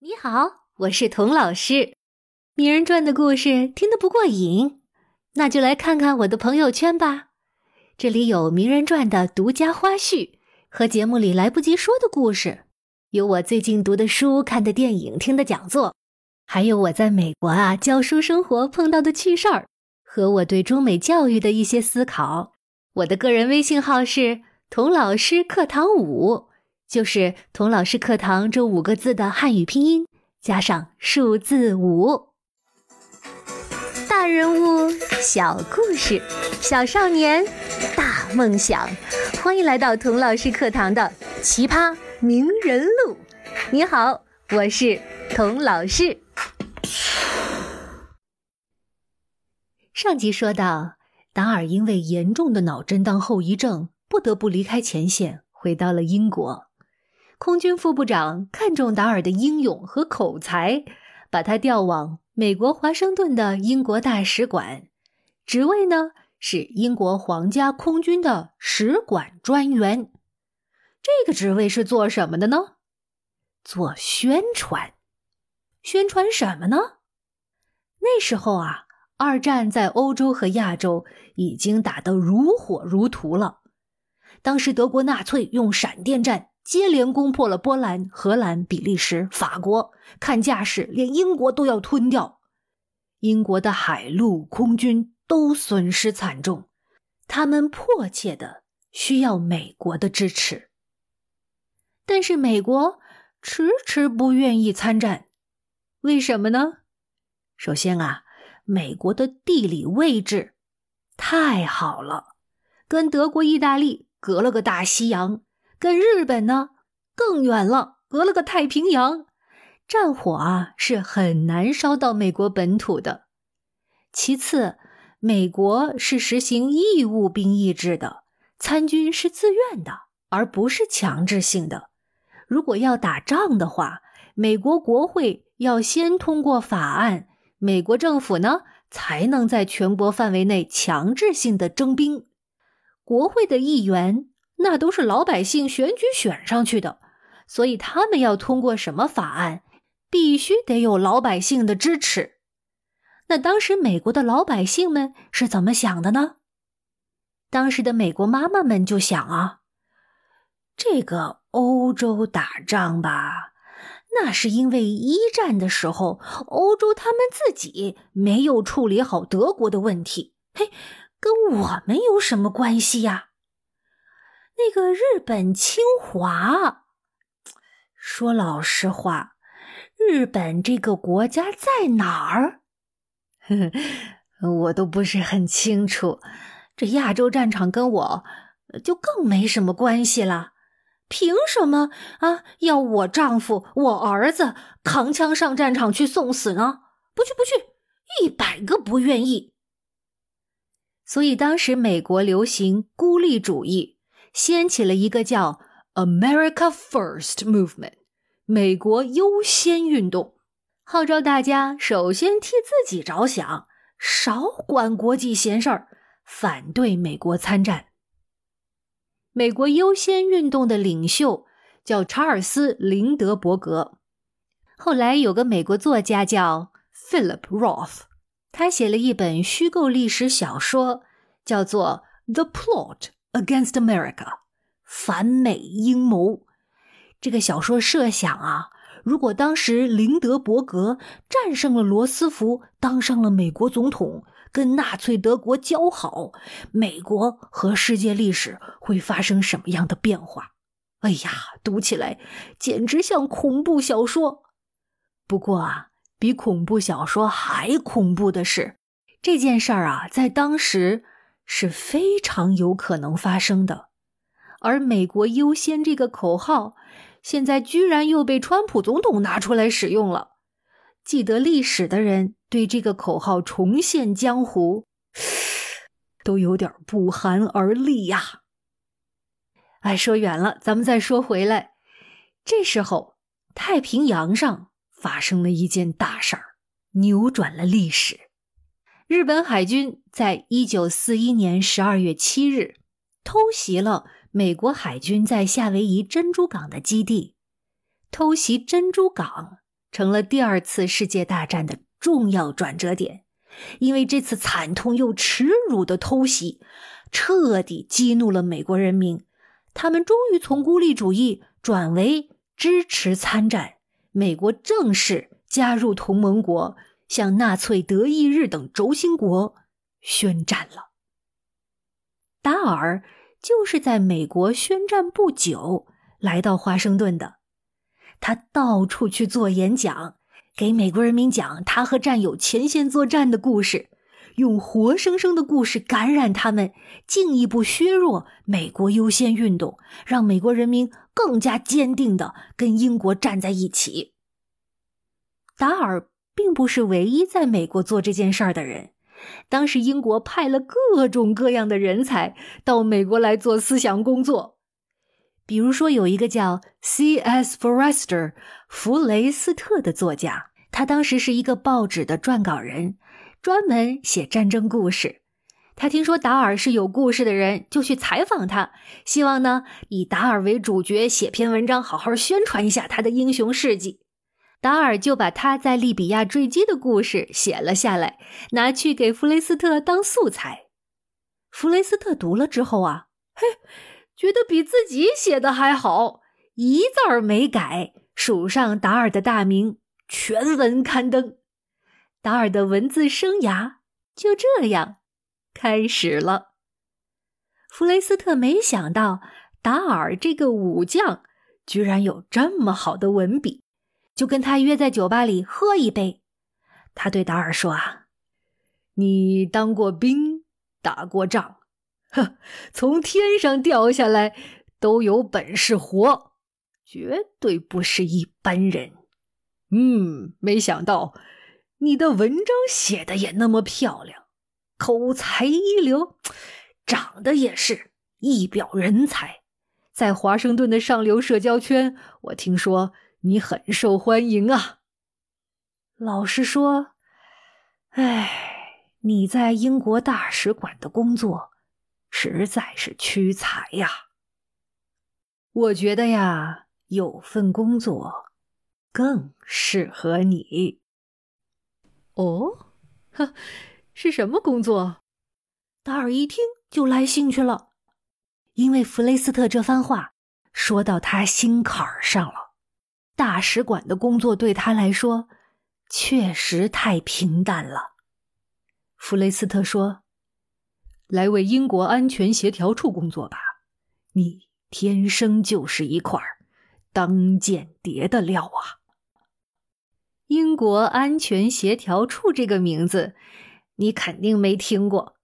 你好，我是童老师。名人传的故事听得不过瘾，那就来看看我的朋友圈吧。这里有名人传的独家花絮和节目里来不及说的故事，有我最近读的书、看的电影、听的讲座，还有我在美国啊教书生活碰到的趣事儿和我对中美教育的一些思考。我的个人微信号是童老师课堂五。就是童老师课堂这五个字的汉语拼音加上数字五。大人物小故事，小少年大梦想，欢迎来到童老师课堂的奇葩名人录。你好，我是童老师。上集说到，达尔因为严重的脑震荡后遗症，不得不离开前线，回到了英国。空军副部长看中达尔的英勇和口才，把他调往美国华盛顿的英国大使馆，职位呢是英国皇家空军的使馆专员。这个职位是做什么的呢？做宣传。宣传什么呢？那时候啊，二战在欧洲和亚洲已经打得如火如荼了。当时德国纳粹用闪电战。接连攻破了波兰、荷兰、比利时、法国，看架势连英国都要吞掉。英国的海陆空军都损失惨重，他们迫切的需要美国的支持。但是美国迟迟不愿意参战，为什么呢？首先啊，美国的地理位置太好了，跟德国、意大利隔了个大西洋。跟日本呢更远了，隔了个太平洋，战火啊是很难烧到美国本土的。其次，美国是实行义务兵役制的，参军是自愿的，而不是强制性的。如果要打仗的话，美国国会要先通过法案，美国政府呢才能在全国范围内强制性的征兵。国会的议员。那都是老百姓选举选上去的，所以他们要通过什么法案，必须得有老百姓的支持。那当时美国的老百姓们是怎么想的呢？当时的美国妈妈们就想啊，这个欧洲打仗吧，那是因为一战的时候欧洲他们自己没有处理好德国的问题，嘿，跟我们有什么关系呀？那个日本侵华，说老实话，日本这个国家在哪儿？我都不是很清楚。这亚洲战场跟我就更没什么关系了。凭什么啊？要我丈夫、我儿子扛枪上战场去送死呢？不去，不去，一百个不愿意。所以当时美国流行孤立主义。掀起了一个叫 “America First Movement” 美国优先运动，号召大家首先替自己着想，少管国际闲事儿，反对美国参战。美国优先运动的领袖叫查尔斯·林德伯格，后来有个美国作家叫 Philip Roth，他写了一本虚构历史小说，叫做《The Plot》。Against America，反美阴谋。这个小说设想啊，如果当时林德伯格战胜了罗斯福，当上了美国总统，跟纳粹德国交好，美国和世界历史会发生什么样的变化？哎呀，读起来简直像恐怖小说。不过啊，比恐怖小说还恐怖的是，这件事儿啊，在当时。是非常有可能发生的，而“美国优先”这个口号，现在居然又被川普总统拿出来使用了。记得历史的人对这个口号重现江湖，都有点不寒而栗呀。哎，说远了，咱们再说回来。这时候，太平洋上发生了一件大事儿，扭转了历史。日本海军在一九四一年十二月七日偷袭了美国海军在夏威夷珍珠港的基地。偷袭珍珠港成了第二次世界大战的重要转折点，因为这次惨痛又耻辱的偷袭，彻底激怒了美国人民，他们终于从孤立主义转为支持参战，美国正式加入同盟国，向纳粹德意日等轴心国宣战了。达尔就是在美国宣战不久来到华盛顿的。他到处去做演讲，给美国人民讲他和战友前线作战的故事，用活生生的故事感染他们，进一步削弱美国优先运动，让美国人民更加坚定的跟英国站在一起。达尔并不是唯一在美国做这件事儿的人，当时英国派了各种各样的人才到美国来做思想工作。比如说，有一个叫 C.S. Forester 弗雷斯特的作家，他当时是一个报纸的撰稿人，专门写战争故事。他听说达尔是有故事的人，就去采访他，希望呢以达尔为主角写篇文章，好好宣传一下他的英雄事迹。达尔就把他在利比亚坠机的故事写了下来，拿去给弗雷斯特当素材。弗雷斯特读了之后啊，嘿。觉得比自己写的还好，一字儿没改，署上达尔的大名，全文刊登。达尔的文字生涯就这样开始了。弗雷斯特没想到达尔这个武将居然有这么好的文笔，就跟他约在酒吧里喝一杯。他对达尔说：“啊，你当过兵，打过仗。”呵，从天上掉下来都有本事活，绝对不是一般人。嗯，没想到你的文章写的也那么漂亮，口才一流，长得也是一表人才。在华盛顿的上流社交圈，我听说你很受欢迎啊。老实说，哎，你在英国大使馆的工作。实在是屈才呀！我觉得呀，有份工作更适合你。哦，呵，是什么工作？达尔一听就来兴趣了，因为弗雷斯特这番话说到他心坎儿上了。大使馆的工作对他来说确实太平淡了。弗雷斯特说。来为英国安全协调处工作吧，你天生就是一块当间谍的料啊！英国安全协调处这个名字，你肯定没听过。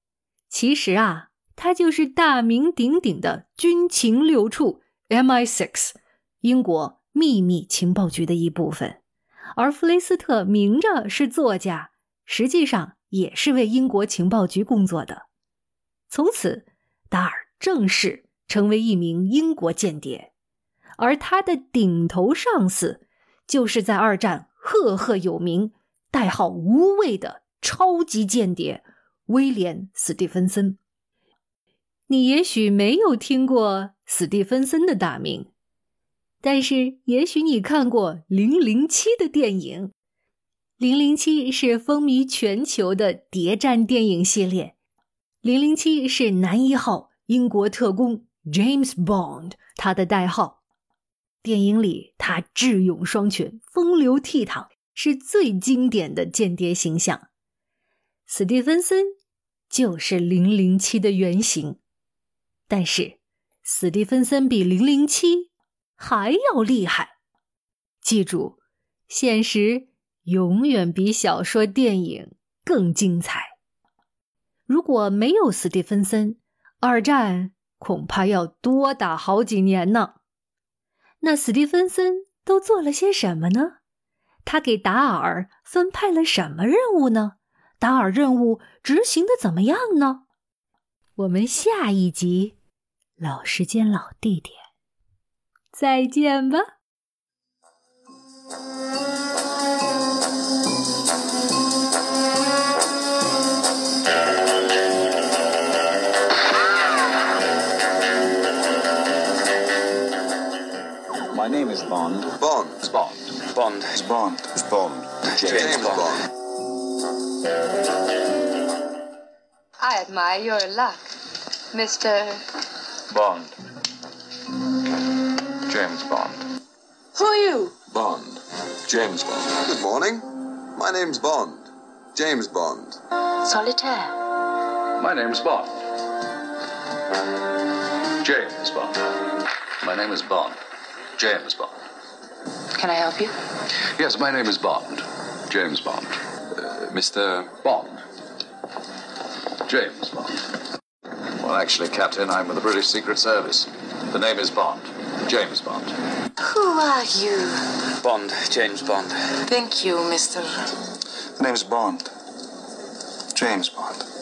其实啊，它就是大名鼎鼎的军情六处 （MI6），英国秘密情报局的一部分。而弗雷斯特明着是作家，实际上也是为英国情报局工作的。从此，达尔正式成为一名英国间谍，而他的顶头上司就是在二战赫赫有名、代号“无畏”的超级间谍威廉·斯蒂芬森。你也许没有听过斯蒂芬森的大名，但是也许你看过《零零七》的电影，《零零七》是风靡全球的谍战电影系列。零零七是男一号英国特工 James Bond，他的代号。电影里他智勇双全、风流倜傥，是最经典的间谍形象。斯蒂芬森就是零零七的原型，但是斯蒂芬森比零零七还要厉害。记住，现实永远比小说、电影更精彩。如果没有斯蒂芬森，二战恐怕要多打好几年呢。那斯蒂芬森都做了些什么呢？他给达尔分派了什么任务呢？达尔任务执行的怎么样呢？我们下一集，老时间老地点，再见吧。My name is Bond. Bond. Bond. Bond. Bond. Bond. James Bond. I admire your luck, Mr. Bond. James Bond. Who are you? Bond. James Bond. Good morning. My name's Bond. James Bond. Solitaire. My name's Bond. James Bond. My name is Bond. James Bond. Can I help you? Yes, my name is Bond. James Bond. Uh, Mr. Bond. James Bond. Well, actually, Captain, I'm with the British Secret Service. The name is Bond. James Bond. Who are you? Bond, James Bond. Thank you, Mr. The name's Bond. James Bond.